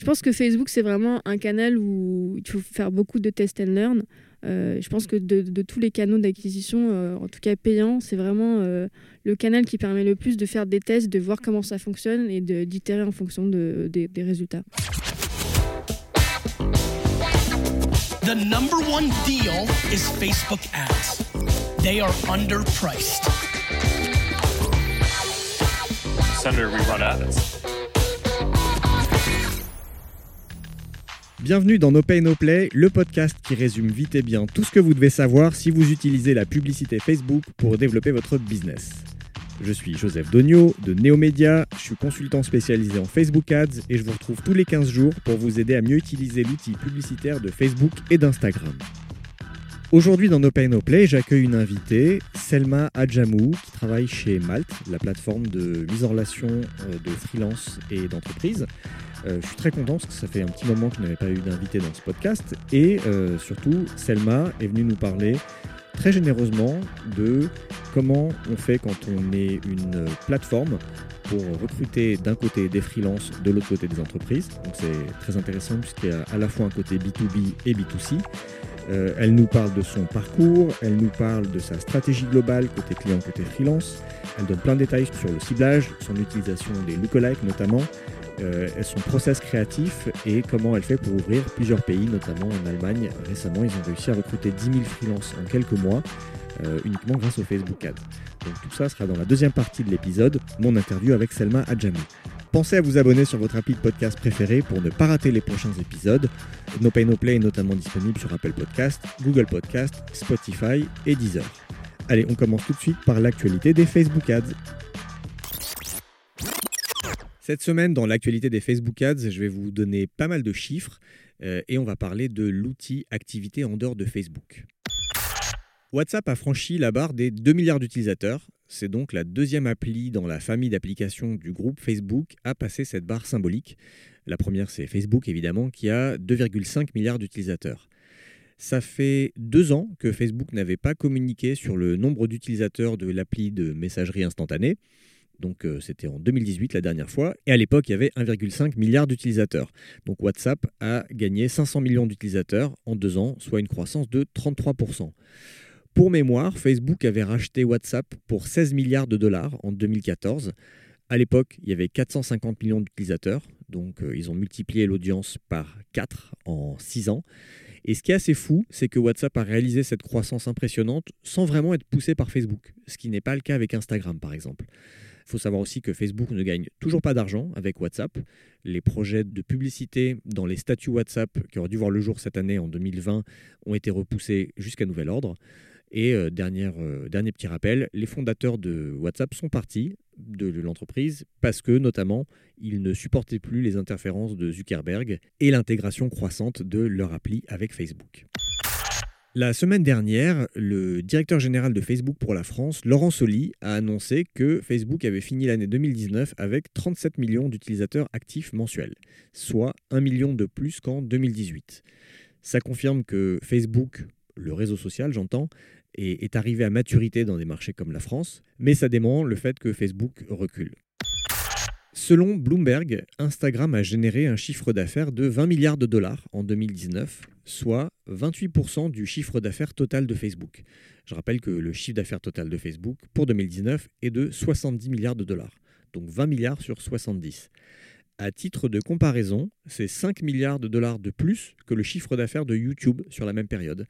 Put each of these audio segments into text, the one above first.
Je pense que Facebook, c'est vraiment un canal où il faut faire beaucoup de test and learn. Euh, je pense que de, tous les canaux d'acquisition, euh, en tout cas payants, c'est vraiment euh, le canal qui permet le plus de faire des tests, de voir comment ça fonctionne et d'itérer en fonction de, des, des résultats. The number one deal is Facebook ads. They are underpriced. Senator, we run ads. Bienvenue dans No Pay No Play, le podcast qui résume vite et bien tout ce que vous devez savoir si vous utilisez la publicité Facebook pour développer votre business. Je suis Joseph Dogno de Neomédia, je suis consultant spécialisé en Facebook Ads et je vous retrouve tous les 15 jours pour vous aider à mieux utiliser l'outil publicitaire de Facebook et d'Instagram. Aujourd'hui dans No Pay No Play, j'accueille une invitée, Selma Adjamou, qui travaille chez Malte, la plateforme de mise en relation euh, de freelance et d'entreprise. Euh, je suis très content parce que ça fait un petit moment que je n'avais pas eu d'invité dans ce podcast. Et euh, surtout, Selma est venue nous parler très généreusement de comment on fait quand on est une plateforme pour recruter d'un côté des freelances, de l'autre côté des entreprises. Donc c'est très intéressant puisqu'il y a à la fois un côté B2B et B2C. Euh, elle nous parle de son parcours, elle nous parle de sa stratégie globale côté client, côté freelance. Elle donne plein de détails sur le ciblage, son utilisation des lookalikes notamment, euh, son process créatif et comment elle fait pour ouvrir plusieurs pays, notamment en Allemagne. Récemment, ils ont réussi à recruter 10 000 freelances en quelques mois, euh, uniquement grâce au Facebook Ads. Donc tout ça sera dans la deuxième partie de l'épisode, mon interview avec Selma Adjami. Pensez à vous abonner sur votre appli de podcast préféré pour ne pas rater les prochains épisodes. No Pay No Play est notamment disponible sur Apple Podcast, Google Podcast, Spotify et Deezer. Allez, on commence tout de suite par l'actualité des Facebook Ads. Cette semaine, dans l'actualité des Facebook Ads, je vais vous donner pas mal de chiffres euh, et on va parler de l'outil activité en dehors de Facebook. WhatsApp a franchi la barre des 2 milliards d'utilisateurs. C'est donc la deuxième appli dans la famille d'applications du groupe Facebook à passer cette barre symbolique. La première, c'est Facebook, évidemment, qui a 2,5 milliards d'utilisateurs. Ça fait deux ans que Facebook n'avait pas communiqué sur le nombre d'utilisateurs de l'appli de messagerie instantanée. Donc euh, c'était en 2018 la dernière fois. Et à l'époque, il y avait 1,5 milliard d'utilisateurs. Donc WhatsApp a gagné 500 millions d'utilisateurs en deux ans, soit une croissance de 33%. Pour mémoire, Facebook avait racheté WhatsApp pour 16 milliards de dollars en 2014. À l'époque, il y avait 450 millions d'utilisateurs. Donc euh, ils ont multiplié l'audience par 4 en 6 ans. Et ce qui est assez fou, c'est que WhatsApp a réalisé cette croissance impressionnante sans vraiment être poussé par Facebook, ce qui n'est pas le cas avec Instagram par exemple. Il faut savoir aussi que Facebook ne gagne toujours pas d'argent avec WhatsApp. Les projets de publicité dans les statuts WhatsApp qui auraient dû voir le jour cette année en 2020 ont été repoussés jusqu'à nouvel ordre. Et euh, euh, dernier petit rappel, les fondateurs de WhatsApp sont partis de l'entreprise parce que notamment ils ne supportaient plus les interférences de Zuckerberg et l'intégration croissante de leur appli avec Facebook. La semaine dernière, le directeur général de Facebook pour la France, Laurent Soli, a annoncé que Facebook avait fini l'année 2019 avec 37 millions d'utilisateurs actifs mensuels, soit 1 million de plus qu'en 2018. Ça confirme que Facebook, le réseau social j'entends, est, est arrivé à maturité dans des marchés comme la France, mais ça dément le fait que Facebook recule. Selon Bloomberg, Instagram a généré un chiffre d'affaires de 20 milliards de dollars en 2019, soit 28% du chiffre d'affaires total de Facebook. Je rappelle que le chiffre d'affaires total de Facebook pour 2019 est de 70 milliards de dollars, donc 20 milliards sur 70. À titre de comparaison, c'est 5 milliards de dollars de plus que le chiffre d'affaires de YouTube sur la même période.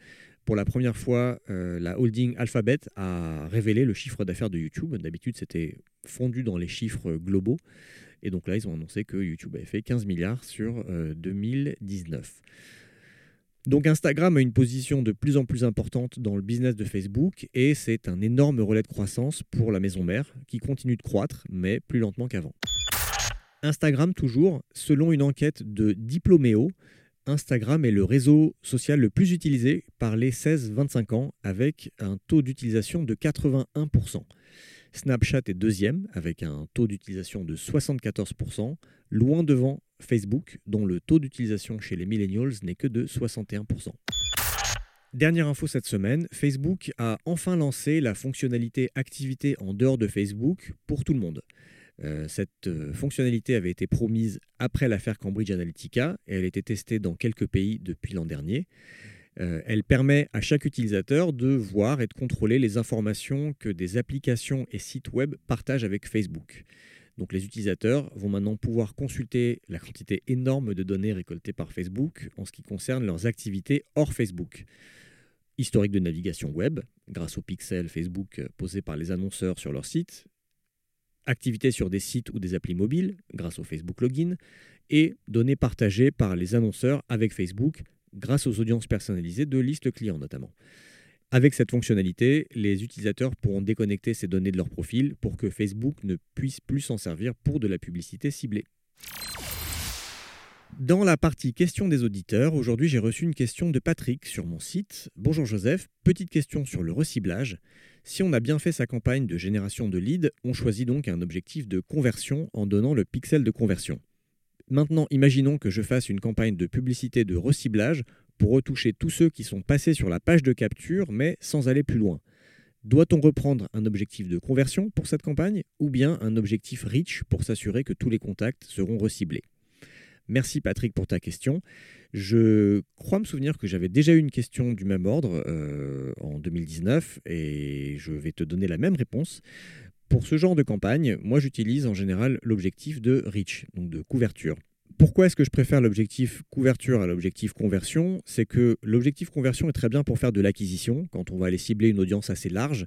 Pour la première fois, euh, la holding Alphabet a révélé le chiffre d'affaires de YouTube. D'habitude, c'était fondu dans les chiffres globaux. Et donc là, ils ont annoncé que YouTube avait fait 15 milliards sur 2019. Euh, donc Instagram a une position de plus en plus importante dans le business de Facebook et c'est un énorme relais de croissance pour la maison mère qui continue de croître mais plus lentement qu'avant. Instagram toujours, selon une enquête de Diploméo, Instagram est le réseau social le plus utilisé par les 16-25 ans avec un taux d'utilisation de 81%. Snapchat est deuxième avec un taux d'utilisation de 74%, loin devant Facebook dont le taux d'utilisation chez les millennials n'est que de 61%. Dernière info cette semaine, Facebook a enfin lancé la fonctionnalité activité en dehors de Facebook pour tout le monde. Euh, cette euh, fonctionnalité avait été promise après l'affaire Cambridge Analytica et elle été testée dans quelques pays depuis l'an dernier. Euh, elle permet à chaque utilisateur de voir et de contrôler les informations que des applications et sites web partagent avec Facebook. Donc les utilisateurs vont maintenant pouvoir consulter la quantité énorme de données récoltées par Facebook en ce qui concerne leurs activités hors Facebook. Historique de navigation web, grâce aux pixels Facebook posés par les annonceurs sur leur site, activités sur des sites ou des applis mobiles, grâce au Facebook Login, et données partagées par les annonceurs avec Facebook, grâce aux audiences personnalisées de listes clients notamment. Avec cette fonctionnalité, les utilisateurs pourront déconnecter ces données de leur profil pour que Facebook ne puisse plus s'en servir pour de la publicité ciblée. Dans la partie questions des auditeurs, aujourd'hui j'ai reçu une question de Patrick sur mon site. Bonjour Joseph, petite question sur le reciblage. Si on a bien fait sa campagne de génération de leads, on choisit donc un objectif de conversion en donnant le pixel de conversion. Maintenant, imaginons que je fasse une campagne de publicité de reciblage pour retoucher tous ceux qui sont passés sur la page de capture, mais sans aller plus loin. Doit-on reprendre un objectif de conversion pour cette campagne ou bien un objectif reach pour s'assurer que tous les contacts seront reciblés? Merci Patrick pour ta question. Je crois me souvenir que j'avais déjà eu une question du même ordre euh, en 2019 et je vais te donner la même réponse. Pour ce genre de campagne, moi j'utilise en général l'objectif de reach, donc de couverture. Pourquoi est-ce que je préfère l'objectif couverture à l'objectif conversion? C'est que l'objectif conversion est très bien pour faire de l'acquisition, quand on va aller cibler une audience assez large,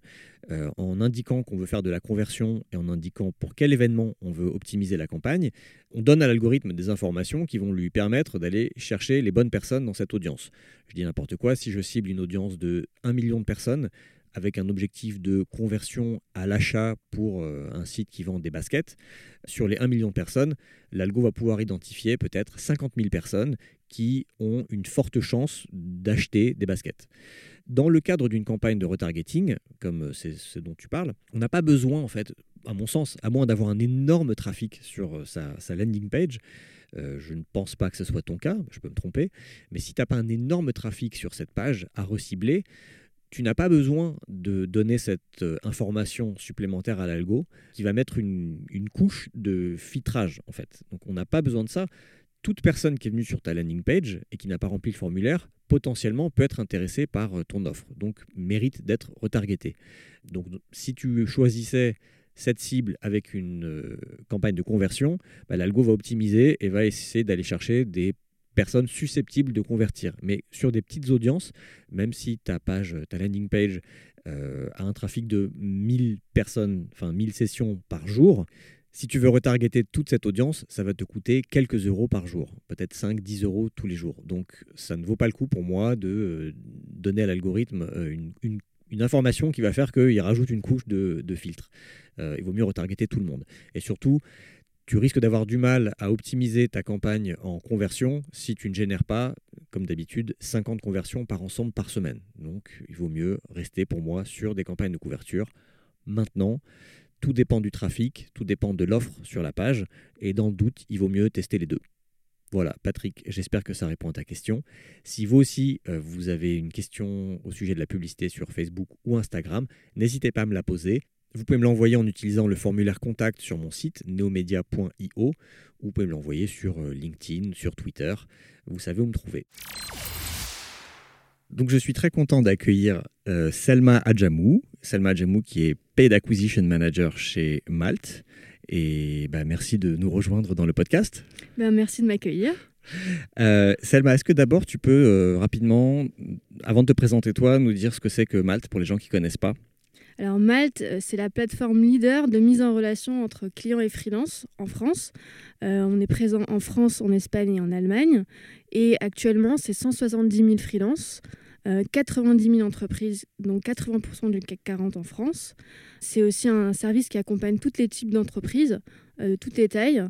euh, en indiquant qu'on veut faire de la conversion et en indiquant pour quel événement on veut optimiser la campagne. On donne à l'algorithme des informations qui vont lui permettre d'aller chercher les bonnes personnes dans cette audience. Je dis n'importe quoi, si je cible une audience de 1 million de personnes, avec un objectif de conversion à l'achat pour euh, un site qui vend des baskets, sur les 1 million de personnes, l'algo va pouvoir identifier peut-être 50 000 personnes qui ont une forte chance d'acheter des baskets. Dans le cadre d'une campagne de retargeting, comme c'est ce dont tu parles, on n'a pas besoin, en fait, à mon sens, à moins d'avoir un énorme trafic sur euh, sa, landing page, euh, je ne pense pas que ce soit ton cas, je peux me tromper, mais si tu n'as pas un énorme trafic sur cette page à recibler, tu n'as pas besoin de donner cette euh, information supplémentaire à l'algo qui va mettre une, couche de filtrage en fait. Donc on n'a pas besoin de ça. Toute personne qui est venue sur ta landing page et qui n'a pas rempli le formulaire potentiellement peut être intéressée par euh, ton offre, donc mérite d'être retargetée. Donc si tu choisissais cette cible avec une euh, campagne de conversion, bah, l'algo va optimiser et va essayer d'aller chercher des personnes susceptibles de convertir. Mais sur des petites audiences, même si ta page, ta landing page euh, a un trafic de 1000 personnes, enfin 1000 sessions par jour, si tu veux retargeter toute cette audience, ça va te coûter quelques euros par jour, peut-être 5, 10 euros tous les jours. Donc ça ne vaut pas le coup pour moi de euh, donner à l'algorithme euh, une, information qui va faire qu'il rajoute une couche de, de filtre. il vaut mieux retargeter tout le monde. Et surtout, tu risques d'avoir du mal à optimiser ta campagne en conversion si tu ne génères pas, comme d'habitude, 50 conversions par ensemble par semaine. Donc il vaut mieux rester pour moi sur des campagnes de couverture. Maintenant, tout dépend du trafic, tout dépend de l'offre sur la page, et dans le doute, il vaut mieux tester les deux. Voilà, Patrick, j'espère que ça répond à ta question. Si vous aussi, euh, vous avez une question au sujet de la publicité sur Facebook ou Instagram, n'hésitez pas à me la poser. Vous pouvez me l'envoyer en utilisant le formulaire contact sur mon site neomedia.io ou vous pouvez me l'envoyer sur euh, LinkedIn, sur Twitter. Vous savez où me trouver. Donc je suis très content d'accueillir euh, Selma Adjamou. Selma Adjamou qui est Paid Acquisition Manager chez Malte. Et bah, merci de nous rejoindre dans le podcast. Ben, merci de m'accueillir. Euh, Selma, est-ce que d'abord tu peux rapidement, avant de te présenter toi, nous dire ce que c'est que Malte pour les gens qui ne connaissent pas? Alors Malte, euh, c'est la plateforme leader de mise en relation entre clients et freelance en France. Euh, on est présent en France, en Espagne et en Allemagne. Et actuellement, c'est 170 000 freelances, 90 000 entreprises, donc 80% du CAC 40 en France. C'est aussi un service qui accompagne tous les types d'entreprises, euh, de toutes les tailles.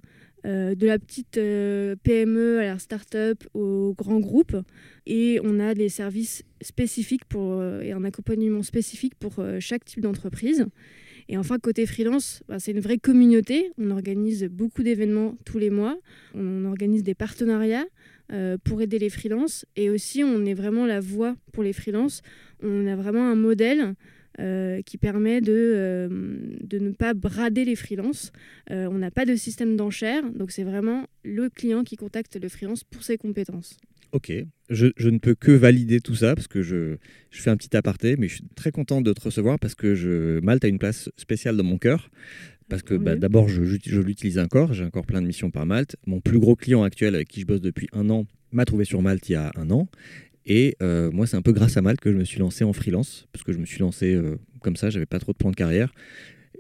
Euh, de la petite euh, PME à la start-up au grand groupe. Et on a des services spécifiques pour, euh, et un accompagnement spécifique pour chaque type d'entreprise. Et enfin, côté freelance, bah, c'est une vraie communauté. On organise beaucoup d'événements tous les mois. On organise des partenariats pour aider les freelances. Et aussi, on est vraiment la voix pour les freelances. On a vraiment un modèle euh, qui permet de, euh, de ne pas brader les freelances. Euh, on n'a pas de système d'enchères, donc c'est vraiment le client qui contacte le freelance pour ses compétences. Ok, je, je ne peux que valider tout ça parce que je, je fais un petit aparté, mais je suis très content de te recevoir parce que je, Malte a une place spéciale dans mon cœur. Parce que bah, d'abord, je- je l'utilise encore, j'ai encore plein de missions par Malte. Mon plus gros client actuel avec qui je bosse depuis un an m'a trouvé sur Malte il y a un an. Et euh, moi, c'est un peu grâce à Malte que je me suis lancé en freelance, parce que je me suis lancé euh, comme ça, j'avais pas trop de plan de carrière.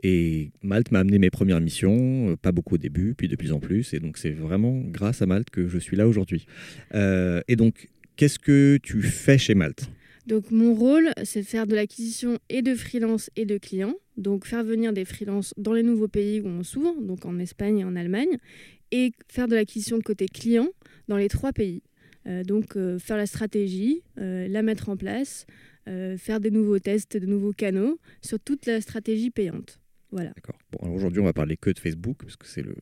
Et Malte m'a amené mes premières missions, euh, pas beaucoup au début, puis de plus en plus. Et donc, c'est vraiment grâce à Malte que je suis là aujourd'hui. Et donc, qu'est-ce que tu fais chez Malte? Donc mon rôle, c'est de faire de l'acquisition et de freelance et de clients. Donc faire venir des freelances dans les nouveaux pays où on s'ouvre, donc en Espagne et en Allemagne, et faire de l'acquisition côté client dans les trois pays. Euh, donc euh, faire la stratégie, euh, la mettre en place, faire des nouveaux tests, de nouveaux canaux sur toute la stratégie payante. Voilà. D'accord. Bon, aujourd'hui, on va parler que de Facebook, parce que c'est le,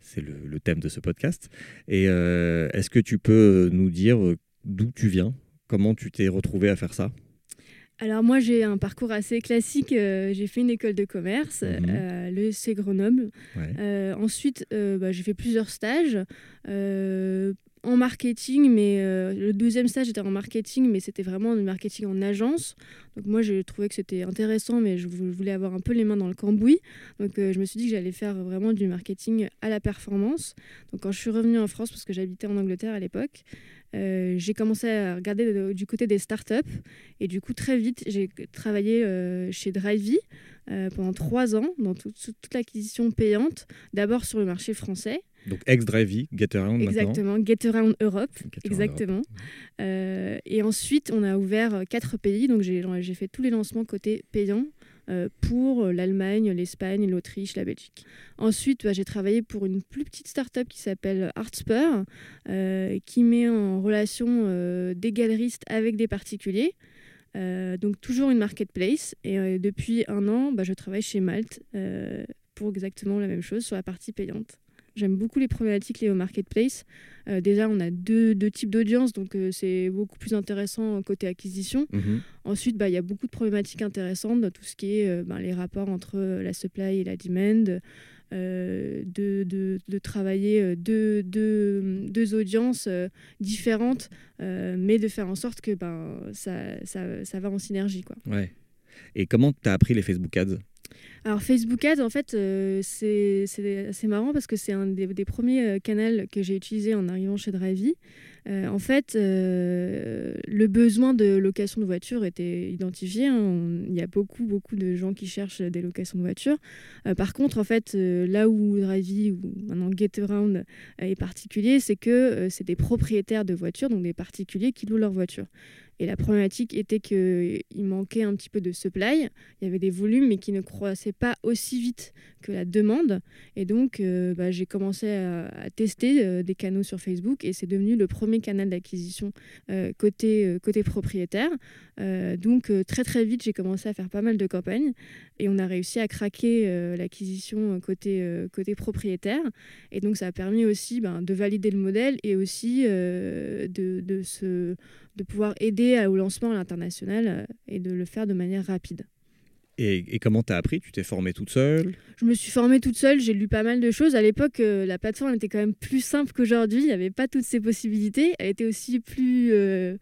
c'est le, le thème de ce podcast. Et euh, est-ce que tu peux nous dire d'où tu viens? Comment tu t'es retrouvé à faire ça? Alors moi j'ai un parcours assez classique. euh, j'ai fait une école de commerce, Mhm. euh, l'ESC Grenoble. Ouais. Ensuite, bah, j'ai fait plusieurs stages en marketing, mais euh, le deuxième stage était en marketing, mais c'était vraiment du marketing en agence. Donc moi, j'ai trouvé que c'était intéressant, mais je vou- voulais avoir un peu les mains dans le cambouis. Donc euh, je me suis dit que j'allais faire vraiment du marketing à la performance. Donc quand je suis revenue en France, parce que j'habitais en Angleterre à l'époque, euh, j'ai commencé à regarder de- du côté des startups. Et du coup, très vite, j'ai travaillé chez Drivey pendant trois ans dans tout- tout- toute l'acquisition payante. D'abord sur le marché français, Donc, ex-Drivey, Getaround maintenant. exactement, Get Around Europe, Get Around exactement. Euh, et ensuite, on a ouvert euh, quatre pays, donc j'ai fait tous les lancements côté payant euh, pour l'Allemagne, l'Espagne, l'Autriche, la Belgique. Ensuite, bah, j'ai travaillé pour une plus petite start-up qui s'appelle Artspur, euh, qui met en relation des galeristes avec des particuliers. Donc toujours une marketplace. Et depuis un an, bah, je travaille chez Malte pour exactement la même chose sur la partie payante. J'aime beaucoup les problématiques liées au marketplace. Euh, déjà, on a deux, deux types d'audience, donc euh, c'est beaucoup plus intéressant côté acquisition. Mhm. Ensuite, bah, il y a beaucoup de problématiques intéressantes dans tout ce qui est euh, bah, les rapports entre la supply et la demand, de, de- de travailler deux, deux- deux audiences différentes, mais de faire en sorte que ben, ça, ça, ça va en synergie. Quoi. Ouais. Et comment tu as appris les Facebook Ads? Alors Facebook Ads, en fait, euh, c'est assez marrant parce que c'est un des, premiers euh, canaux que j'ai utilisé en arrivant chez Drivey. Euh, en fait, le besoin de location de voiture était identifié. hein. Il y a beaucoup, beaucoup de gens qui cherchent des locations de voitures. Euh, par contre, en fait, là où Drivey ou maintenant Getaround est particulier, c'est que c'est des propriétaires de voitures, donc des particuliers qui louent leur voiture. Et la problématique était qu'il manquait un petit peu de supply. Il y avait des volumes, mais qui ne croissaient pas aussi vite que la demande. Et donc, euh, bah, j'ai commencé à, tester euh, des canaux sur Facebook et c'est devenu le premier canal d'acquisition euh, euh, côté propriétaire. Euh, donc, euh, très très vite, j'ai commencé à faire pas mal de campagnes et on a réussi à craquer euh, l'acquisition côté, euh, côté propriétaire. Et donc, ça a permis aussi ben, de valider le modèle et aussi de, de, se, de pouvoir aider au lancement à l'international et de le faire de manière rapide. et, et comment tu as appris? Tu t'es formée toute seule? Je me suis formée toute seule, j'ai lu pas mal de choses. À l'époque, euh, la plateforme était quand même plus simple qu'aujourd'hui. Il n'y avait pas toutes ces possibilités. Elle était aussi plus, euh,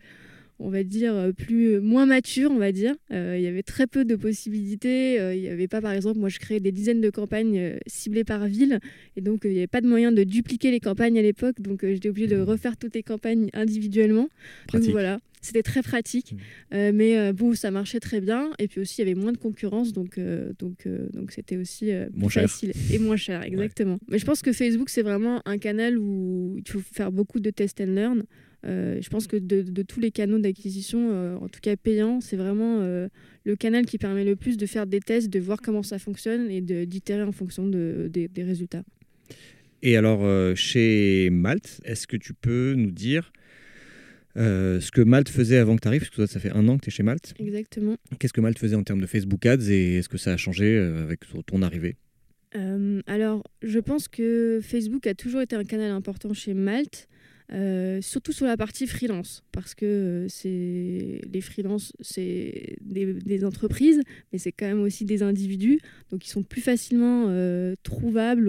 on va dire, euh, plus moins mature, on va dire. Euh, il y avait très peu de possibilités. Euh, il n'y avait pas, par exemple, moi, je créais des dizaines de campagnes euh, ciblées par ville, et donc euh, il n'y avait pas de moyen de dupliquer les campagnes à l'époque. Donc euh, j'étais obligée de refaire toutes les campagnes individuellement. Pratique. Donc voilà, c'était très pratique. Mm. Euh, mais euh, bon, ça marchait très bien. Et puis aussi, il y avait moins de concurrence, donc euh, donc euh, donc c'était aussi euh, Moins cher. facile et moins cher, exactement. Mais je pense que Facebook, c'est vraiment un canal où il faut faire beaucoup de test and learn. Euh, je pense que de, de tous les canaux d'acquisition, euh, en tout cas payants, c'est vraiment euh, le canal qui permet le plus de faire des tests, de voir comment ça fonctionne et d'itérer en fonction de- des- des résultats. Et alors, chez Malte, est-ce que tu peux nous dire euh, ce que Malte faisait avant que tu arrives Parce que toi, ça fait un an que tu es chez Malte. Exactement. Qu'est-ce que Malte faisait en termes de Facebook Ads et est-ce que ça a changé avec ton- ton arrivée? Euh, alors, je pense que Facebook a toujours été un canal important chez Malte. Euh, surtout sur la partie freelance, parce que euh, c'est les freelances, c'est des, entreprises, mais c'est quand même aussi des individus, donc ils sont plus facilement euh, trouvables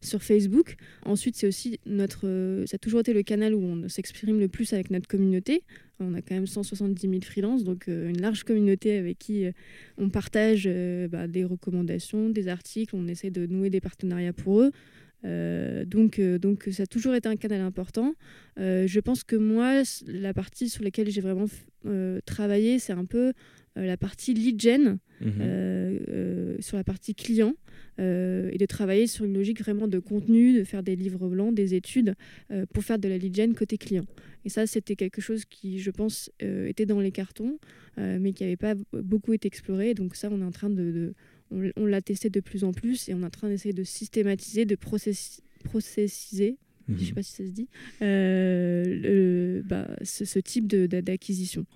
sur Facebook. Ensuite, c'est aussi notre, ça a toujours été le canal où on s'exprime le plus avec notre communauté. On a quand même 170 000 freelances, donc une large communauté avec qui on partage bah, des recommandations, des articles, on essaie de nouer des partenariats pour eux. Euh, donc, euh, donc ça a toujours été un canal important. Euh, je pense que moi, la partie sur laquelle j'ai vraiment travaillé, c'est un peu la partie lead gen, Mhm. sur la partie client, et de travailler sur une logique vraiment de contenu, de faire des livres blancs, des études, pour faire de la lead gen côté client. Et ça, c'était quelque chose qui, je pense, était dans les cartons, mais qui n'avait pas beaucoup été exploré. Donc ça, on est en train de... de- on, on l'a testé de plus en plus et on est en train d'essayer de systématiser, de processi- processiser, je ne sais Mhm. pas si ça se dit, euh, le- bah, ce, ce type d'acquisition.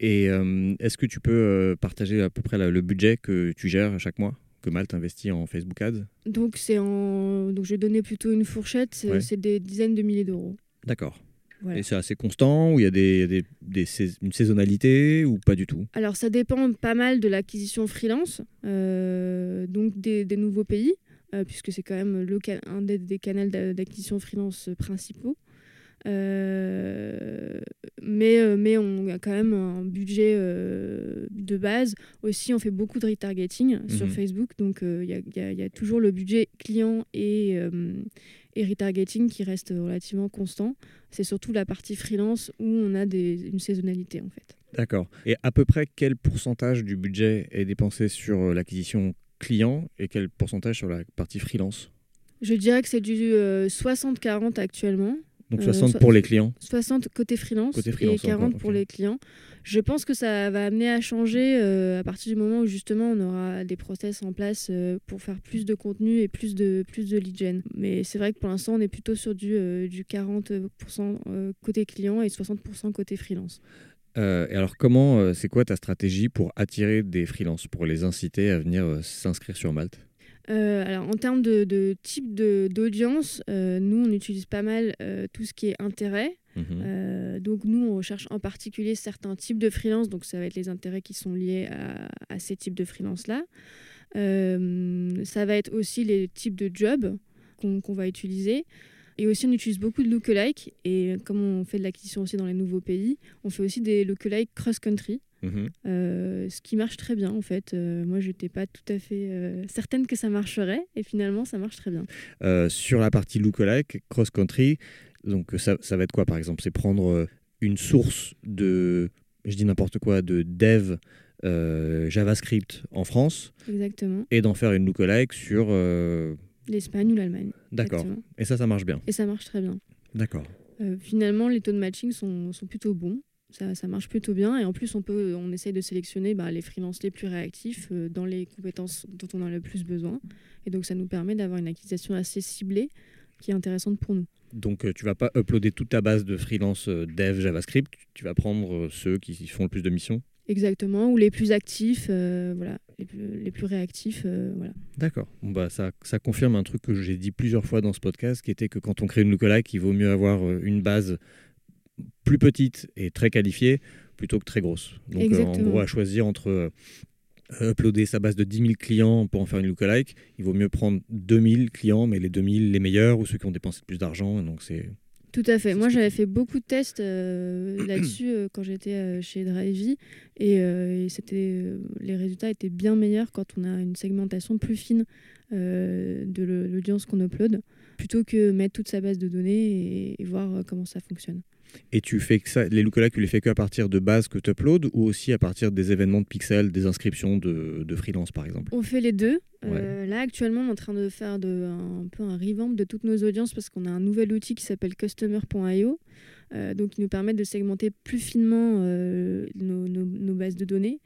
Et euh, est-ce que tu peux euh, partager à peu près le budget que tu gères chaque mois, que Malte investit en Facebook Ads? Donc, c'est en... Donc je vais donner plutôt une fourchette, c'est Ouais. c'est des dizaines de milliers d'euros. D'accord. Voilà. Et c'est assez constant ou il y a des, des- des sais- une saisonnalité ou pas du tout? Alors, ça dépend pas mal de l'acquisition freelance, euh, donc des, des nouveaux pays, euh, puisque c'est quand même le un des, canaux d'a- d'acquisition freelance principaux. Euh, mais, mais on a quand même un budget de base. Aussi, on fait beaucoup de retargeting sur Mhm. Facebook, donc il y, a, y y toujours le budget client et, et retargeting qui reste relativement constant. C'est surtout la partie freelance où on a des, une saisonnalité en fait. D'accord. Et à peu près quel pourcentage du budget est dépensé sur euh, l'acquisition client et quel pourcentage sur la partie freelance? Je dirais que c'est du euh, 60-40 actuellement. Donc Euh, 60 so- pour les clients? 60 côté freelance, Côté freelance et 40 encore, pour les clients. Je pense que ça va amener à changer euh, à partir du moment où justement on aura des process en place euh, pour faire plus de contenu et plus de, plus de lead gen. Mais c'est vrai que pour l'instant on est plutôt sur du, euh, du 40% euh, côté client et 60% côté freelance. Et alors comment, c'est quoi ta stratégie pour attirer des freelances, pour les inciter à venir s'inscrire sur Malte? Euh, alors, en termes de, de type de- d'audience, euh, nous, on utilise pas mal euh, tout ce qui est intérêt. Mhm. Euh, donc, nous, on recherche en particulier certains types de freelance. Donc, ça va être les intérêts qui sont liés à, à ces types de freelance-là. Ça va être aussi les types de jobs qu'on qu'on va utiliser. Et aussi, on utilise beaucoup de lookalike. Et comme on fait de l'acquisition aussi dans les nouveaux pays, on fait aussi des lookalike cross-country. Mhm. Euh, ce qui marche très bien en fait. Euh, moi, je n'étais pas tout à fait euh, certaine que ça marcherait et finalement, ça marche très bien. Sur la partie lookalike, cross-country, donc ça, ça va être quoi par exemple? C'est prendre une source de, je dis n'importe quoi, de dev JavaScript en France Exactement. et d'en faire une lookalike sur... L'Espagne ou l'Allemagne. D'accord. Et ça, ça marche bien. Et ça marche très bien. D'accord. Finalement, les taux de matching sont, sont plutôt bons. Ça, ça marche plutôt bien. Et en plus, on, peut, on essaye de sélectionner bah, les freelances les plus réactifs euh, dans les compétences dont on a le plus besoin. Et donc, ça nous permet d'avoir une acquisition assez ciblée qui est intéressante pour nous. Donc euh, tu vas pas uploader toute ta base de freelance euh, dev JavaScript, tu vas prendre ceux qui font le plus de missions Exactement. Ou les plus actifs, voilà, les plus, les plus réactifs. voilà. D'accord. Bon, bah, ça, ça confirme un truc que j'ai dit plusieurs fois dans ce podcast, qui était que quand on crée une lookalike, il vaut mieux avoir une base plus petite et très qualifiée plutôt que très grosse. Donc euh, en gros, à choisir entre euh, uploader sa base de 10 000 clients pour en faire une lookalike, il vaut mieux prendre 2000 clients, mais les 2000 les meilleurs ou ceux qui ont dépensé le plus d'argent. Donc c'est Tout à fait. Moi, j'avais fait beaucoup de tests euh, là-dessus euh, quand j'étais euh, chez Drivey et, et c'était les résultats étaient bien meilleurs quand on a une segmentation plus fine de l'audience qu'on upload plutôt que mettre toute sa base de données et, et voir comment ça fonctionne. Et tu fais que ça, les lookalikes, tu les fais que à partir de bases que tu uploads ou aussi à partir des événements de pixels, des inscriptions de, de freelance par exemple? On fait les deux. Euh, là, actuellement, on est en train de faire de, un, peu un revamp de toutes nos audiences parce qu'on a un nouvel outil qui s'appelle customer.io. euh, donc, qui nous permet de segmenter plus finement euh, nos, nos- nos bases de données.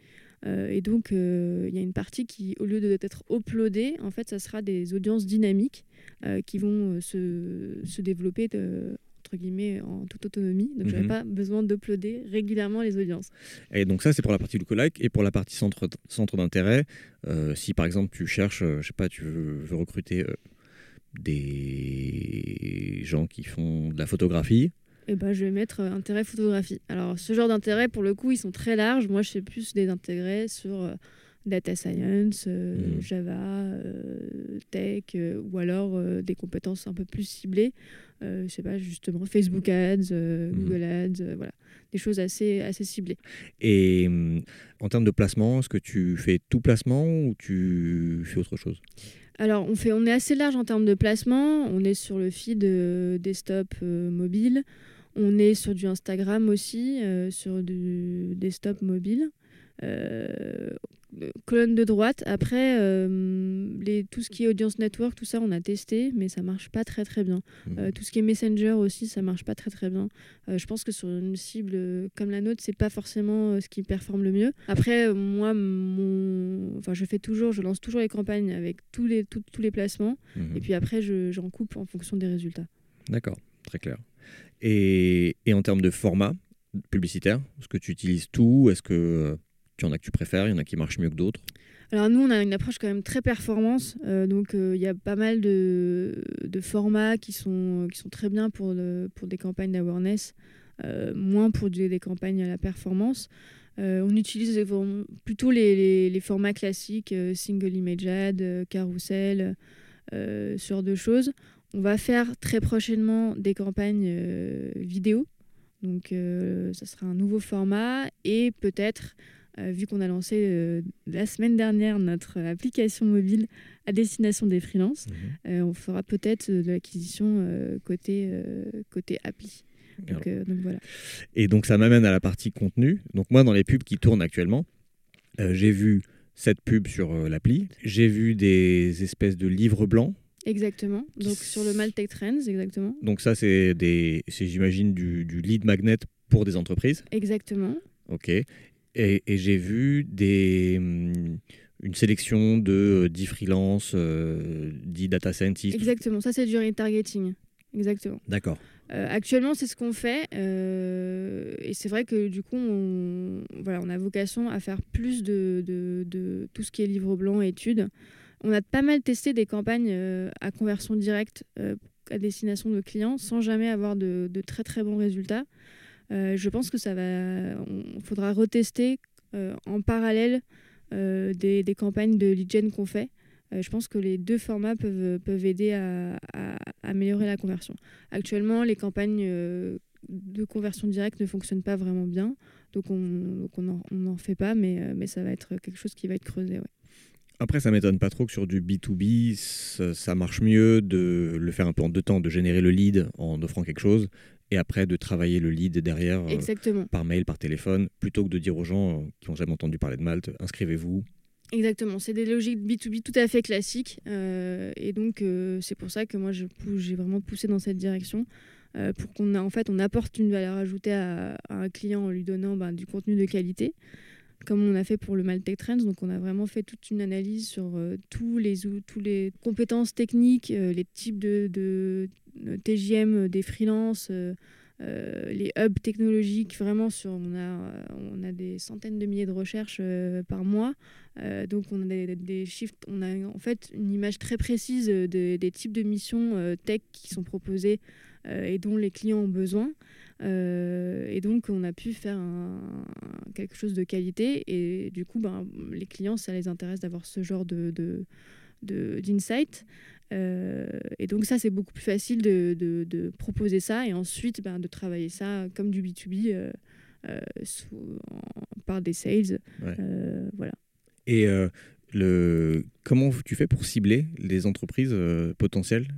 Euh, et donc, euh, il y a une partie qui, au lieu d'être uploadée, en fait, ça sera des audiences dynamiques euh, qui vont se, se développer de- entre guillemets en toute autonomie. Donc, j'avais Mhm. pas besoin d'uploader régulièrement les audiences. Et donc ça, c'est pour la partie lookalike. Et pour la partie centre, centre d'intérêt, euh, si par exemple tu cherches, euh, je sais pas, tu veux, veux recruter euh, des gens qui font de la photographie, eh ben, je vais mettre euh, intérêt photographie. Alors, ce genre d'intérêt, pour le coup, ils sont très larges. Moi, je fais plus des intérêts sur euh, data science, euh, Mhm. Java, euh, tech, euh, ou alors des compétences un peu plus ciblées. Je sais pas, justement, Facebook Ads, Mhm. Google Ads, voilà. Des choses assez, assez ciblées. Et hum, en termes de placement, est-ce que tu fais tout placement ou tu fais autre chose? Alors, on, fait, on est assez large en termes de placement. On est sur le feed desktop mobile. On est sur du Instagram aussi, sur du desktop mobile. Euh, colonne de droite. Après, euh, les, tout ce qui est audience network, tout ça, on a testé, mais ça marche pas très très bien. Mhm. Euh, tout ce qui est messenger aussi, ça marche pas très très bien. Euh, je pense que sur une cible comme la nôtre, c'est pas forcément ce qui performe le mieux. Après, moi, mon... enfin, je fais toujours, je lance toujours les campagnes avec tous les, tous- tous les placements, Mhm. et puis après, je- j'en coupe en fonction des résultats. D'accord, très clair. Et, et en termes de format publicitaire, est-ce que tu utilises tout? Est-ce que tu en as que tu préfères Il y en a qui marchent mieux que d'autres Alors nous, on a une approche quand même très performance, euh, donc euh, il y a pas mal de, formats qui sont, qui sont très bien pour, pour des campagnes d'awareness, euh, moins pour des, des campagnes à la performance. On utilise plutôt les, les- formats classiques, single image ad, carousel, euh, ce genre de choses. On va faire très prochainement des campagnes vidéo, donc ça sera un nouveau format et peut-être vu qu'on a lancé euh, la semaine dernière notre application mobile à destination des freelances, euh, on fera peut-être euh, de l'acquisition euh, côté, euh, côté appli. Donc, euh, donc voilà. Et donc ça m'amène à la partie contenu. Donc moi, dans les pubs qui tournent actuellement, euh, j'ai vu cette pub sur euh, l'appli. J'ai vu des espèces de livres blancs. Exactement. Donc sur le Maltech Trends, exactement. Donc ça, c'est des, c'est j'imagine du, du lead magnet pour des entreprises. Exactement. Ok. Et, et j'ai vu des, hum, une sélection de euh, 10 freelances, euh, 10 data scientists. Exactement. Ça, c'est du retargeting. Exactement. D'accord. Euh, actuellement, c'est ce qu'on fait. euh, et c'est vrai que du coup, on, voilà, on a vocation à faire plus de, de- de tout ce qui est livre blanc études. On a pas mal testé des campagnes euh, à conversion directe euh, à destination de clients sans jamais avoir de, de très très bons résultats. Euh, je pense que ça va. On faudra retester euh, en parallèle euh, des, campagnes de lead gen qu'on fait. Je pense que les deux formats peuvent, peuvent aider à, améliorer la conversion. Actuellement, les campagnes de conversion directe ne fonctionnent pas vraiment bien, donc on n'en fait pas, mais, mais ça va être quelque chose qui va être creusé. Après, ça m'étonne pas trop que sur du B2B, ça, ça marche mieux de le faire un peu en deux temps, de générer le lead en offrant quelque chose, et après de travailler le lead derrière euh, Exactement, par mail, par téléphone, plutôt que de dire aux gens euh, qui n'ont jamais entendu parler de Malte, inscrivez-vous. exactement. C'est des logiques B2B tout à fait classiques, euh, et donc euh, c'est pour ça que moi j'ai vraiment poussé dans cette direction. euh, pour qu'on en fait on apporte une valeur ajoutée à, à un client en lui donnant ben, du contenu de qualité comme on a fait pour le Maltech Trends. Donc, on a vraiment fait toute une analyse sur euh, tous les compétences techniques, euh, les types de, de, de TJM des freelances, euh, euh, les hubs technologiques. Vraiment, on, a, euh, des centaines de milliers de recherches euh, par mois. Euh, donc, on a des, chiffres. On a en fait une image très précise de- des types de missions euh, tech qui sont proposées euh, et dont les clients ont besoin. Euh, et donc, on a pu faire un- quelque chose de qualité. Et du coup, ben, les clients, ça les intéresse d'avoir ce genre de, d'insight. Euh, et donc, ça, c'est beaucoup plus facile de, de- de proposer ça et ensuite ben, de travailler ça comme du B2B euh, sous- en- par des sales. Ouais. Voilà. Et le, comment tu fais pour cibler les entreprises potentielles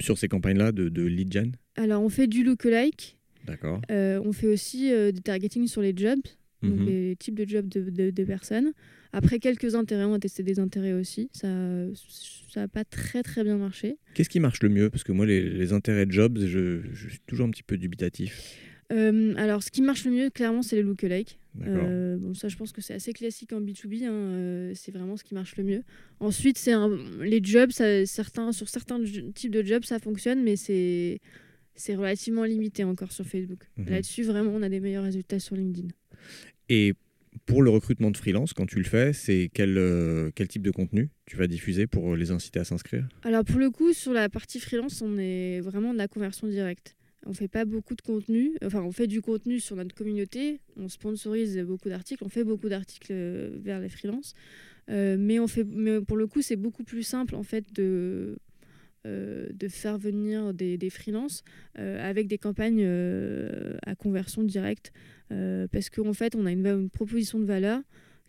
sur ces campagnes-là de, de lead gen? Alors, on fait du lookalike. D'accord. Euh, on fait aussi euh, du targeting sur les jobs. donc Mhm. les types de jobs de, de- de personnes. Après quelques intérêts, on a testé des intérêts aussi. Ça ça n'a pas très très bien marché. Qu'est-ce qui marche le mieux? Parce que moi, les, les intérêts de jobs, je, je suis toujours un petit peu dubitatif. Euh, alors, ce qui marche le mieux, clairement, c'est les lookalike. D'accord. Euh, bon, ça, je pense que c'est assez classique en B2B. hein, euh, c'est vraiment ce qui marche le mieux. Ensuite, c'est les jobs. ça- certains, sur certains types de jobs, ça fonctionne, mais c'est c'est relativement limité encore sur Facebook. Mhm. Là-dessus, vraiment, on a des meilleurs résultats sur LinkedIn. Et pour le recrutement de freelance, quand tu le fais, c'est quel, euh, quel type de contenu tu vas diffuser pour les inciter à s'inscrire? Alors pour le coup, sur la partie freelance, on est vraiment de la conversion directe. On fait pas beaucoup de contenu. Enfin, on fait du contenu sur notre communauté. On sponsorise beaucoup d'articles. On fait beaucoup d'articles vers les freelances. mais on fait, mais pour le coup, c'est beaucoup plus simple en fait de de faire venir des, des freelances avec des campagnes à conversion directe parce qu'en fait on a une, proposition de valeur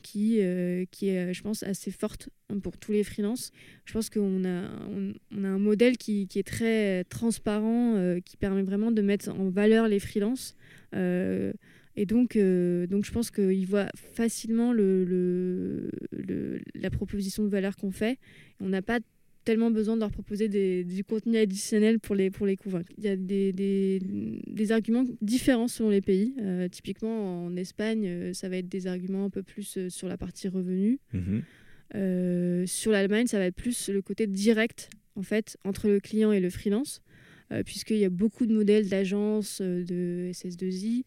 qui, euh, qui est, je pense, assez forte pour tous les freelances. Je pense qu'on a, on, a un modèle qui, qui est très transparent, euh, qui permet vraiment de mettre en valeur les freelances. Euh, et donc, donc, je pense qu'ils voient facilement le, le, la proposition de valeur qu'on fait. On n'a pas tellement besoin de leur proposer des, du contenu additionnel pour les, pour les convaincre. Il y a des, des, des arguments différents selon les pays. Euh, typiquement, en Espagne, euh, ça va être des arguments un peu plus euh, sur la partie revenu. Mhm. sur l'Allemagne, ça va être plus le côté direct, en fait, entre le client et le freelance, puisqu'il y a beaucoup de modèles d'agences, de SS2I,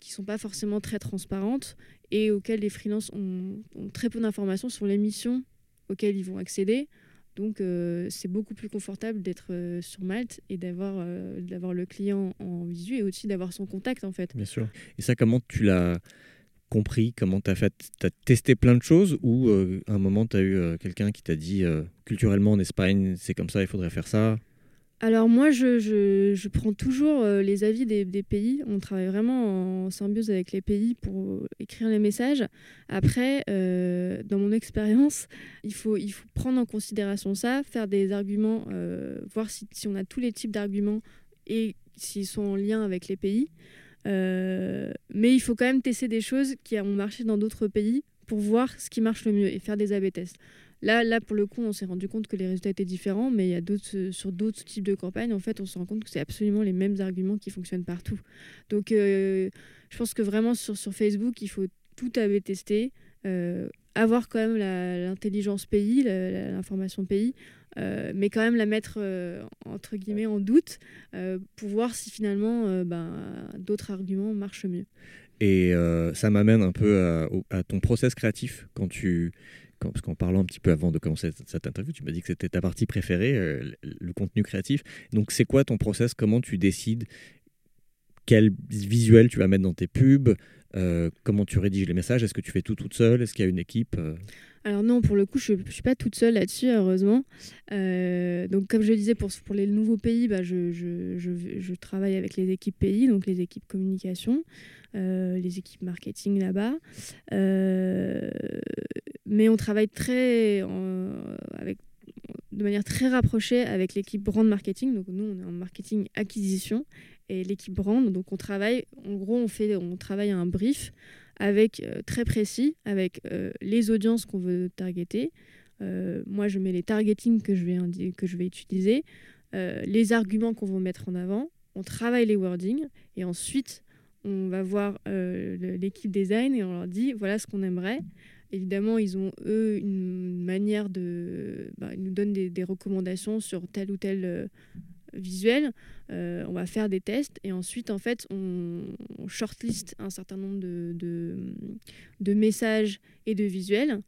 qui sont pas forcément très transparentes et auxquelles les freelances ont, ont très peu d'informations sur les missions auxquelles ils vont accéder. Donc euh, c'est beaucoup plus confortable d'être euh, sur Malte et d'avoir euh, d'avoir le client en visu et aussi d'avoir son contact en fait. Bien sûr. Et ça, comment tu l'as compris? Comment tu fait? Tu as testé plein de choses ou à un moment tu as eu quelqu'un qui t'a dit culturellement en Espagne c'est comme ça, il faudrait faire ça? Alors moi, je, prends toujours euh, les avis des, pays. On travaille vraiment en symbiose avec les pays pour euh, écrire les messages. Après, euh, dans mon expérience, il faut, il faut prendre en considération ça, faire des arguments, voir si, si, on a tous les types d'arguments et s'ils sont en lien avec les pays. mais il faut quand même tester des choses qui ont marché dans d'autres pays pour voir ce qui marche le mieux et faire des A-B tests. Là, là, pour le coup, on s'est rendu compte que les résultats étaient différents, mais il y a euh, sur d'autres types de campagnes, en fait, on se rend compte que c'est absolument les mêmes arguments qui fonctionnent partout. Donc, euh, je pense que vraiment sur, Facebook, il faut tout avait tester, euh, avoir quand même l'intelligence pays, l'information pays, mais quand même la mettre entre guillemets en doute pour voir si finalement ben, d'autres arguments marchent mieux. Et ça m'amène un peu à, à, ton process créatif quand tu parce qu'en parlant un petit peu avant de commencer cette interview, tu m'as dit que c'était ta partie préférée, euh, le contenu créatif. Donc, c'est quoi ton process? Comment tu décides quel visuel tu vas mettre dans tes pubs? Euh, Comment tu rédiges les messages? Est-ce que tu fais tout toute seule? Est-ce qu'il y a une équipe euh? Alors non, pour le coup, je ne suis pas toute seule là-dessus, heureusement. donc comme je le disais, pour, pour les nouveaux pays, bah, je, je, je, travaille avec les équipes pays, donc les équipes communication. Euh, les équipes marketing là-bas. Euh, mais on travaille très avec, de manière très rapprochée avec l'équipe brand marketing. Donc nous, on est en marketing acquisition et l'équipe brand. Donc on travaille, en gros, on fait, on travaille un brief avec euh, très précis avec les audiences qu'on veut targeter. moi, je mets les targeting que je vais, que je vais utiliser, les arguments qu'on va mettre en avant. On travaille les wordings et ensuite on va voir euh, l'équipe design et on leur dit voilà ce qu'on aimerait. Évidemment, ils ont eux une manière de. Bah, ils nous donnent des, recommandations sur tel ou tel euh, visuel. Euh, on va faire des tests et ensuite, en fait, on, shortlist un certain nombre de, de, messages et de visuels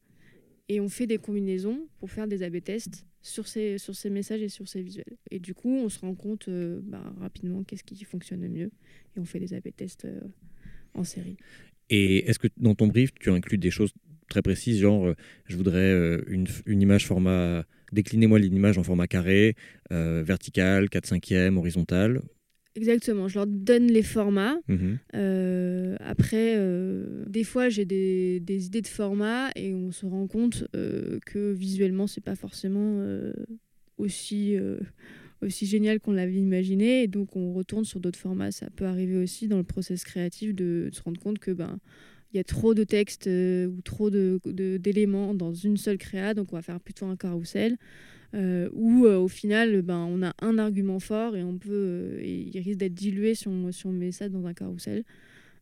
et on fait des combinaisons pour faire des A-B tests sur ces, sur ces messages et sur ces visuels. Et du coup, on se rend compte euh, bah, rapidement qu'est-ce qui fonctionne le mieux et on fait des A-B tests euh, en série. Et est-ce que dans ton brief, tu inclus des choses très précises, genre euh, je voudrais une, une, image format, déclinez-moi l'image en format carré, vertical, 4 5 e horizontal Exactement, je leur donne les formats. Mhm. Euh, après, euh, des fois, j'ai des, des, idées de format et on se rend compte euh, que visuellement, c'est pas forcément aussi, aussi génial qu'on l'avait imaginé. Et donc, on retourne sur d'autres formats. Ça peut arriver aussi dans le process créatif de, se rendre compte que ben, il y a trop de textes ou trop d'éléments de, dans une seule créa, donc on va faire plutôt un carrousel. Euh, où euh, au final, ben, on a un argument fort et on peut, euh, il risque d'être dilué si on, met ça dans un carrousel.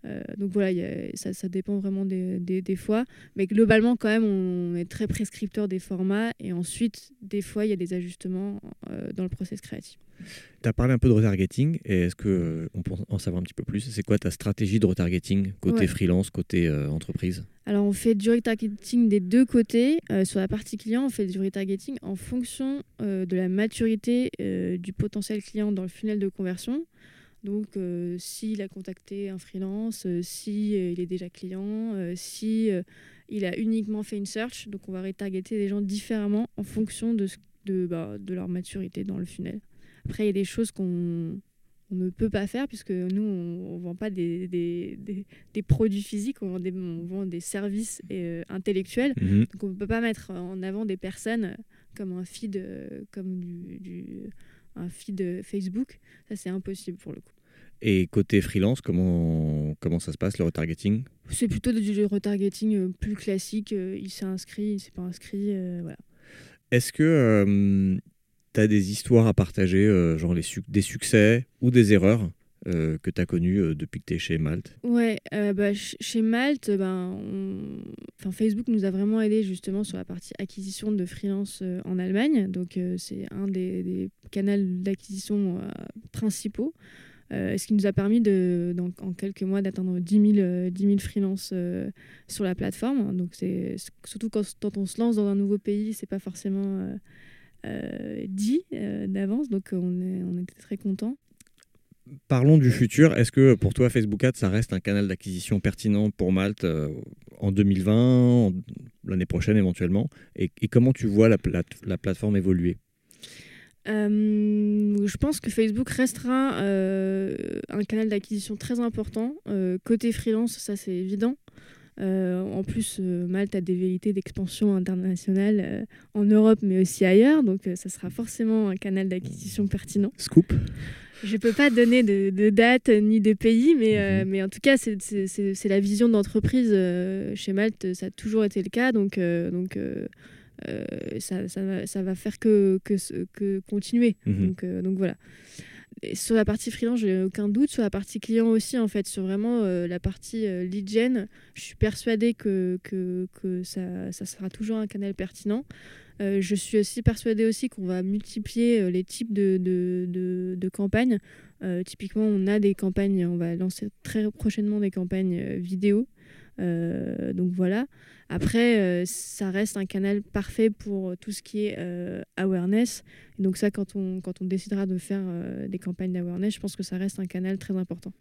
Euh, donc voilà, y a, ça, ça, dépend vraiment des, des, des, fois. Mais globalement, quand même, on est très prescripteur des formats. Et ensuite, des fois, il y a des ajustements euh, dans le process créatif. Tu as parlé un peu de retargeting. Et est-ce qu'on euh, peut en savoir un petit peu plus C'est quoi ta stratégie de retargeting côté ouais. freelance, côté euh, entreprise? Alors, on fait du retargeting des deux côtés. Sur la partie client, on fait du retargeting en fonction de la maturité du potentiel client dans le funnel de conversion. Donc, euh, s'il a contacté un freelance, euh, si euh, il est déjà client, si il a uniquement fait une search, donc on va retargeter les gens différemment en fonction de, de, bah, de leur maturité dans le funnel. Après, il y a des choses qu'on on ne peut pas faire puisque nous, on ne vend pas des, des, des, des, produits physiques, on vend des, on vend des services intellectuels. Mmh. Donc, on ne peut pas mettre en avant des personnes comme un feed, comme du, du un feed Facebook. Ça, c'est impossible pour le coup. Et côté freelance, comment, comment ça se passe, le retargeting? C'est plutôt du retargeting plus classique. Il s'est inscrit, il s'est pas inscrit. Euh, voilà. Est-ce que euh, tu as des histoires à partager, euh, genre les des succès ou des erreurs? Euh, que tu as connues depuis que tu es chez Malte Ouais, bah, chez Malte, ben, enfin, Facebook nous a vraiment aidé justement sur la partie acquisition de freelance en Allemagne. Donc, c'est un des, canaux d'acquisition principaux. Euh, ce qui nous a permis de, donc, en quelques mois d'atteindre 10 000, euh, 10 000 freelances euh, sur la plateforme. Donc c'est surtout quand, on se lance dans un nouveau pays, c'est pas forcément dit d'avance. Donc on était très contents. Parlons du futur. Est-ce que pour toi, Facebook Ads, ça reste un canal d'acquisition pertinent pour Malte en 2020, l'année prochaine éventuellement? Et, et, comment tu vois la, la, la plateforme évoluer? Euh, je pense que Facebook restera euh, un canal d'acquisition très important. Euh, côté freelance, ça c'est évident. Euh, en plus, euh, Malte a des velléités d'expansion internationale euh, en Europe, mais aussi ailleurs. Donc, ça sera forcément un canal d'acquisition pertinent. Scoop? Je ne peux pas donner de, de, date ni de pays, mais, mm -hmm. mais en tout cas, c'est la vision d'entreprise. chez Malte, ça a toujours été le cas. Donc, donc euh, ça, ça, va, ça va faire que, que, que continuer. Mmh. Donc, euh, donc voilà. Et sur la partie freelance, j'ai aucun doute. Sur la partie client aussi, en fait, sur vraiment euh, la partie euh, lead gen, je suis persuadée que, que, que ça, ça, sera toujours un canal pertinent. Euh, je suis aussi persuadée aussi qu'on va multiplier les types de, de, de, campagnes. typiquement, on a des campagnes, on va lancer très prochainement des campagnes vidéo. donc voilà. Après, euh, ça reste un canal parfait pour tout ce qui est euh, awareness. donc ça, quand on, quand on décidera de faire euh, des campagnes d'awareness, je pense que ça reste un canal très important.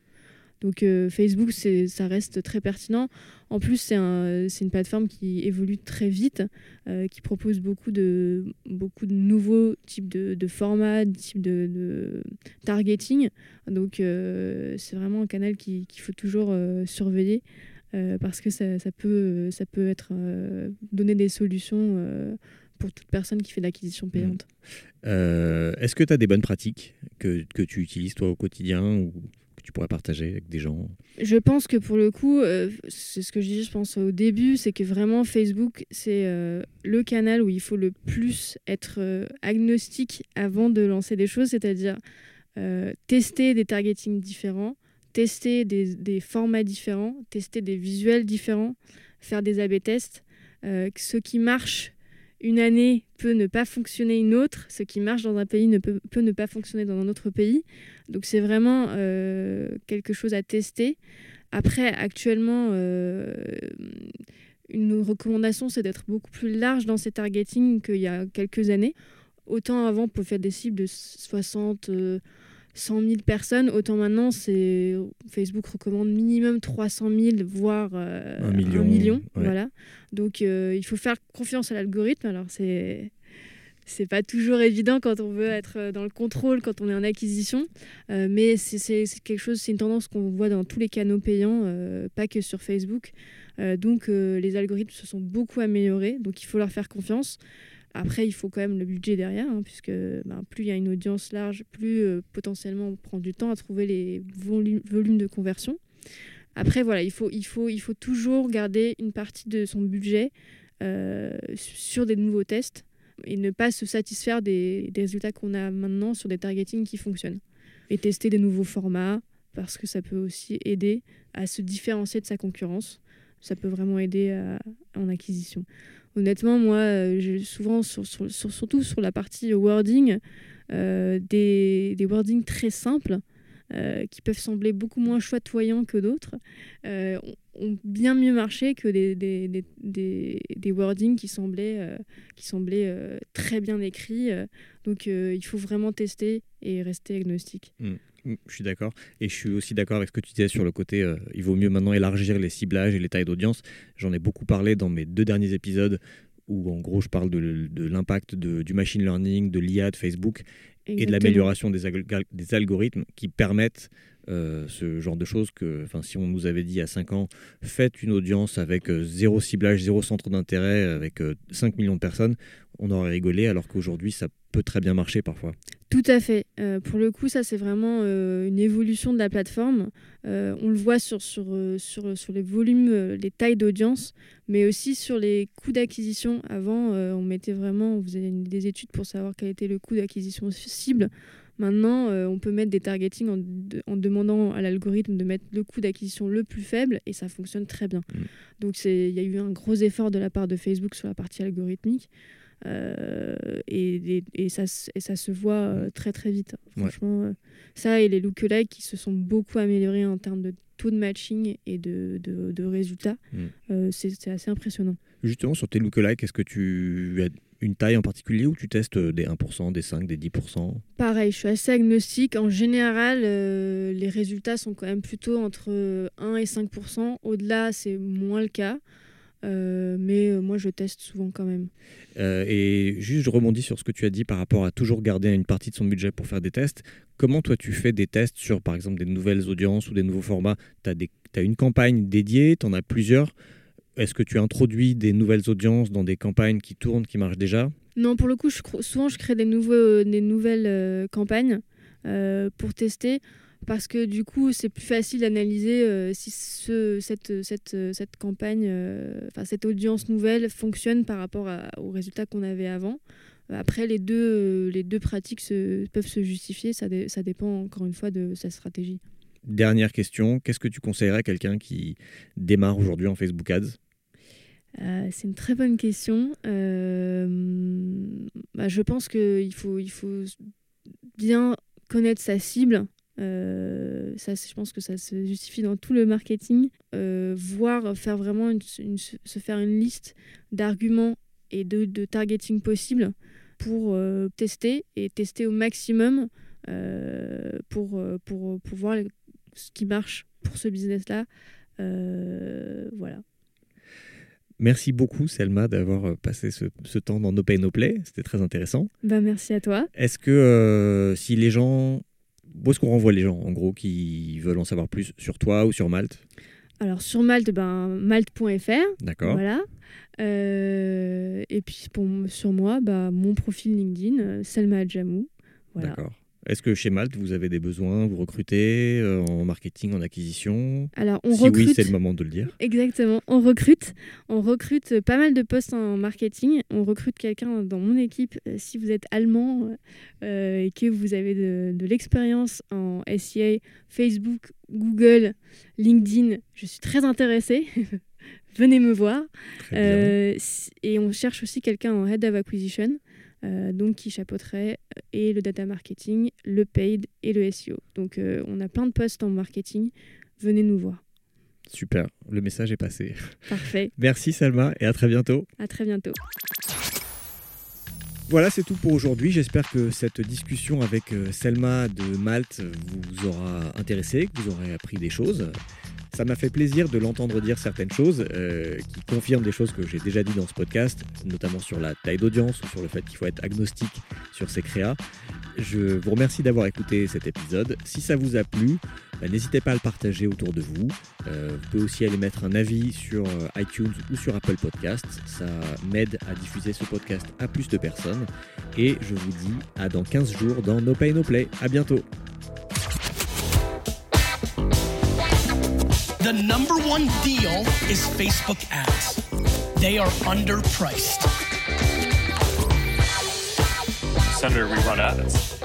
Donc euh, Facebook, ça reste très pertinent. En plus, c'est un, une plateforme qui évolue très vite, euh, qui propose beaucoup de, beaucoup de nouveaux types de, de formats, de types de, de targeting. Donc euh, c'est vraiment un canal qu'il faut toujours surveiller. Parce que ça, ça, peut, ça peut être donner des solutions pour toute personne qui fait de l'acquisition payante. Mmh. Est-ce que tu as des bonnes pratiques que, que, tu utilises toi au quotidien ou tu pourrais partager avec des gens Je pense que pour le coup, c'est ce que je disais je pense au début, c'est que vraiment Facebook, c'est le canal où il faut le plus être agnostique avant de lancer des choses, c'est-à-dire tester des targetings différents, tester des, des, formats différents, tester des visuels différents, faire des A-B tests. Euh, ce qui marche une année peut ne pas fonctionner une autre, ce qui marche dans un pays peut ne pas fonctionner dans un autre pays. Donc c'est vraiment euh, quelque chose à tester. Après, actuellement, euh, une recommandation, c'est d'être beaucoup plus large dans ses targeting qu'il y a quelques années. Autant avant, on pouvait faire des cibles de 60... 100 000 personnes, autant maintenant, c'est Facebook recommande minimum 300 000, voire euh, un million. Un million ouais. voilà. Donc, euh, il faut faire confiance à l'algorithme. Alors, c'est c'est pas toujours évident quand on veut être dans le contrôle, quand on est en acquisition, euh, mais c'est quelque chose, c'est une tendance qu'on voit dans tous les canaux payants, euh, pas que sur Facebook. Euh, donc, les algorithmes se sont beaucoup améliorés, donc il faut leur faire confiance. Après, il faut quand même le budget derrière, hein, puisque ben, plus il y a une audience large, plus euh, potentiellement on prend du temps à trouver les volumes, de conversion. Après, voilà, il faut, toujours garder une partie de son budget euh, sur des nouveaux tests et ne pas se satisfaire des, résultats qu'on a maintenant sur des targeting qui fonctionnent. Et tester des nouveaux formats, parce que ça peut aussi aider à se différencier de sa concurrence. Ça peut vraiment aider en acquisition. Honnêtement, moi, euh, souvent, sur- sur- sur- surtout sur la partie wording, euh, des, des wordings très simples euh, qui peuvent sembler beaucoup moins chatoyants que d'autres, ont, bien mieux marché que des, des, wordings qui semblaient, très bien écrits. donc il faut vraiment tester et rester agnostique. Mm, Je suis d'accord. Et je suis aussi d'accord avec ce que tu disais sur le côté, euh, il vaut mieux maintenant élargir les ciblages et les tailles d'audience. J'en ai beaucoup parlé dans mes deux derniers épisodes où en gros je parle de, de l'impact du machine learning, de l'IA de Facebook et de l'amélioration des, alg- des algorithmes qui permettent euh, ce genre de choses que enfin, si on nous avait dit a 5 ans, faites une audience avec euh, zéro ciblage, zéro centre d'intérêt, avec euh, 5 millions de personnes, on aurait rigolé alors qu'aujourd'hui ça peut très bien marcher parfois. Tout à fait. Euh, pour le coup, ça, c'est vraiment euh, une évolution de la plateforme. Euh, on le voit sur, sur, euh, sur, sur les volumes, euh, les tailles d'audience, mais aussi sur les coûts d'acquisition. Avant, euh, on mettait vraiment, on faisait des études pour savoir quel était le coût d'acquisition cible. Maintenant, euh, on peut mettre des targeting en, de- en demandant à l'algorithme de mettre le coût d'acquisition le plus faible et ça fonctionne très bien. Mm. Donc, il y a eu un gros effort de la part de Facebook sur la partie algorithmique. Euh, et, et- et ça, se- et ça se voit euh, très très vite. Franchement, ça et les lookalikes qui se sont beaucoup améliorés en termes de taux de matching et de, de, de résultats, Mm. c'est c'est assez impressionnant. Justement, sur tes lookalikes, est-ce que tu as une taille en particulier ou tu testes des 1%, des 5, des 10% Pareil, je suis assez agnostique. En général, euh, les résultats sont quand même plutôt entre 1 et 5% Au-delà, c'est moins le cas. Euh, mais euh, moi, je teste souvent quand même. Euh, Et juste, je rebondis sur ce que tu as dit par rapport à toujours garder une partie de son budget pour faire des tests. Comment toi, tu fais des tests sur, par exemple, des nouvelles audiences ou des nouveaux formats? Tu as, une campagne dédiée, tu en as plusieurs? Est-ce que tu introduis des nouvelles audiences dans des campagnes qui tournent, qui marchent déjà? Non, pour le coup, je souvent, je crée des, nouveaux, des nouvelles euh, campagnes euh, pour tester. Parce que du coup, c'est plus facile d'analyser euh, si ce, cette, cette, cette campagne, euh, enfin cette audience nouvelle fonctionne par rapport à- aux résultats qu'on avait avant. Après, les deux, euh, les deux pratiques se- peuvent se justifier. Ça, dé- ça dépend encore une fois de sa stratégie. Dernière question, qu'est-ce que tu conseillerais à quelqu'un qui démarre aujourd'hui en Facebook Ads? Euh, c'est une très bonne question. Euh, bah, je pense qu'il faut, bien connaître sa cible. Euh, ça, je pense que ça se justifie dans tout le marketing. Voir, faire vraiment se faire une liste d'arguments et de, de targeting possibles pour tester et tester au maximum pour, pour, pour voir ce qui marche pour ce business-là. Voilà. Merci beaucoup, Selma, d'avoir euh, passé ce, ce temps dans No Pay No Play. C'était très intéressant. Bah, merci à toi. Est-ce que euh, si les gens. Où est-ce qu'on renvoie les gens, en gros, qui veulent en savoir plus sur toi ou sur Malte? Alors sur Malte, ben, malte.fr, D'accord voilà. Euh, et puis pour, sur moi, bah, mon profil LinkedIn, Selma Adjamou. Voilà. D'accord. Est-ce que chez Malte, vous avez des besoins Vous recrutez euh, en marketing, en acquisition? Alors on Si recrute. oui, c'est le moment de le dire. Exactement, on recrute. On recrute pas mal de postes en marketing. On recrute quelqu'un dans mon équipe. euh, Si vous êtes allemand euh, et que vous avez de, de l'expérience en SEA, Facebook, Google, LinkedIn, je suis très intéressée. Venez me voir. Euh, et on cherche aussi quelqu'un en Head of Acquisition, euh, donc qui chapeauterait euh, et le data marketing, le paid et le SEO. Donc euh, on a plein de postes en marketing. Venez nous voir. Super, le message est passé. Parfait. Merci Selma et à très bientôt. À très bientôt. Voilà, c'est tout pour aujourd'hui. J'espère que cette discussion avec euh, Selma de Malte vous aura intéressé, que vous aurez appris des choses. Ça m'a fait plaisir de l'entendre dire certaines choses euh, qui confirment des choses que j'ai déjà dit dans ce podcast, notamment sur la taille d'audience ou sur le fait qu'il faut être agnostique sur ses créas. Je vous remercie d'avoir écouté cet épisode. Si ça vous a plu, bah, n'hésitez pas à le partager autour de vous. Euh, vous pouvez aussi aller mettre un avis sur euh, iTunes ou sur Apple Podcasts. Ça m'aide à diffuser ce podcast à plus de personnes. Et je vous dis à dans 15 jours dans No Pay No Play. À bientôt. The number one deal is Facebook ads. They are underpriced. Senator, we run ads.